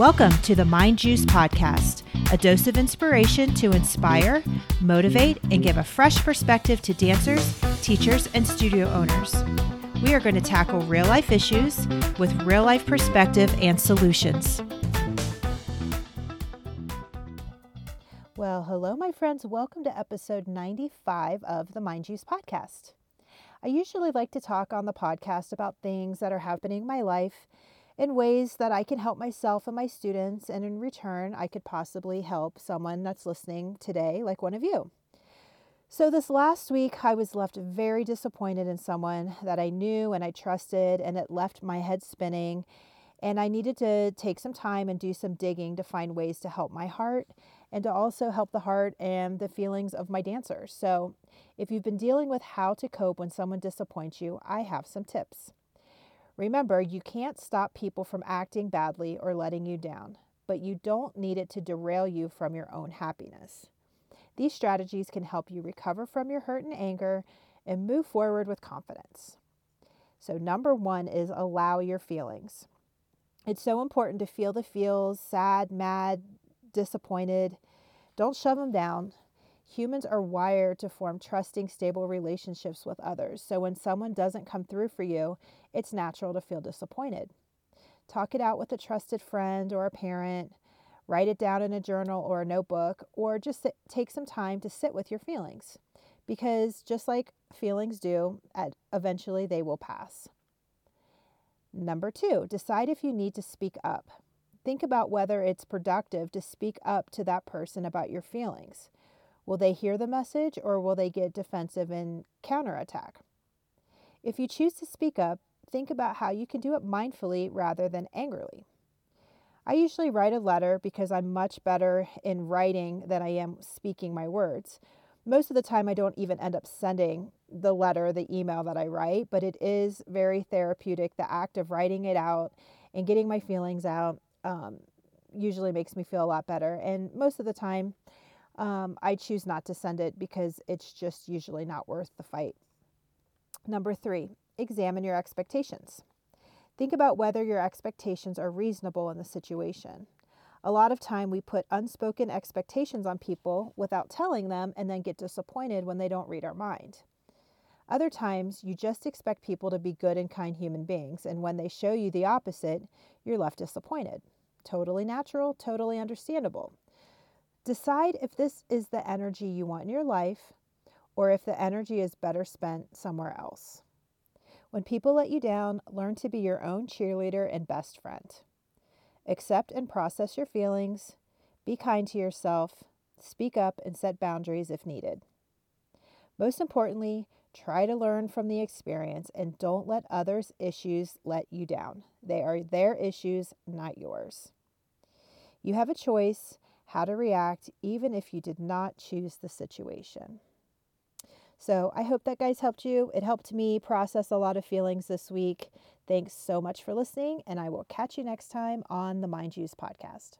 Welcome to the Mind Juice Podcast, a dose of inspiration to inspire, motivate, and give a fresh perspective to dancers, teachers, and studio owners. We are going to tackle real life issues with real life perspective and solutions. Well, hello, my friends. Welcome to episode 95 of the Mind Juice Podcast. I usually like to talk on the podcast about things that are happening in my life in ways that I can help myself and my students, and in return, I could possibly help someone that's listening today, like one of you. So, this last week, I was left very disappointed in someone that I knew and I trusted, and it left my head spinning. And I needed to take some time and do some digging to find ways to help my heart and to also help the heart and the feelings of my dancers. So, if you've been dealing with how to cope when someone disappoints you, I have some tips. Remember, you can't stop people from acting badly or letting you down, but you don't need it to derail you from your own happiness. These strategies can help you recover from your hurt and anger and move forward with confidence. So, number one is allow your feelings. It's so important to feel the feels sad, mad, disappointed. Don't shove them down. Humans are wired to form trusting, stable relationships with others. So when someone doesn't come through for you, it's natural to feel disappointed. Talk it out with a trusted friend or a parent. Write it down in a journal or a notebook, or just sit, take some time to sit with your feelings. Because just like feelings do, at, eventually they will pass. Number two, decide if you need to speak up. Think about whether it's productive to speak up to that person about your feelings. Will they hear the message or will they get defensive and counterattack? If you choose to speak up, think about how you can do it mindfully rather than angrily. I usually write a letter because I'm much better in writing than I am speaking my words. Most of the time, I don't even end up sending the letter, the email that I write, but it is very therapeutic. The act of writing it out and getting my feelings out um, usually makes me feel a lot better. And most of the time, um, I choose not to send it because it's just usually not worth the fight. Number three, examine your expectations. Think about whether your expectations are reasonable in the situation. A lot of time we put unspoken expectations on people without telling them and then get disappointed when they don't read our mind. Other times you just expect people to be good and kind human beings, and when they show you the opposite, you're left disappointed. Totally natural, totally understandable. Decide if this is the energy you want in your life or if the energy is better spent somewhere else. When people let you down, learn to be your own cheerleader and best friend. Accept and process your feelings, be kind to yourself, speak up, and set boundaries if needed. Most importantly, try to learn from the experience and don't let others' issues let you down. They are their issues, not yours. You have a choice how to react even if you did not choose the situation. So I hope that guys helped you. It helped me process a lot of feelings this week. Thanks so much for listening, and I will catch you next time on the Mind Juice podcast.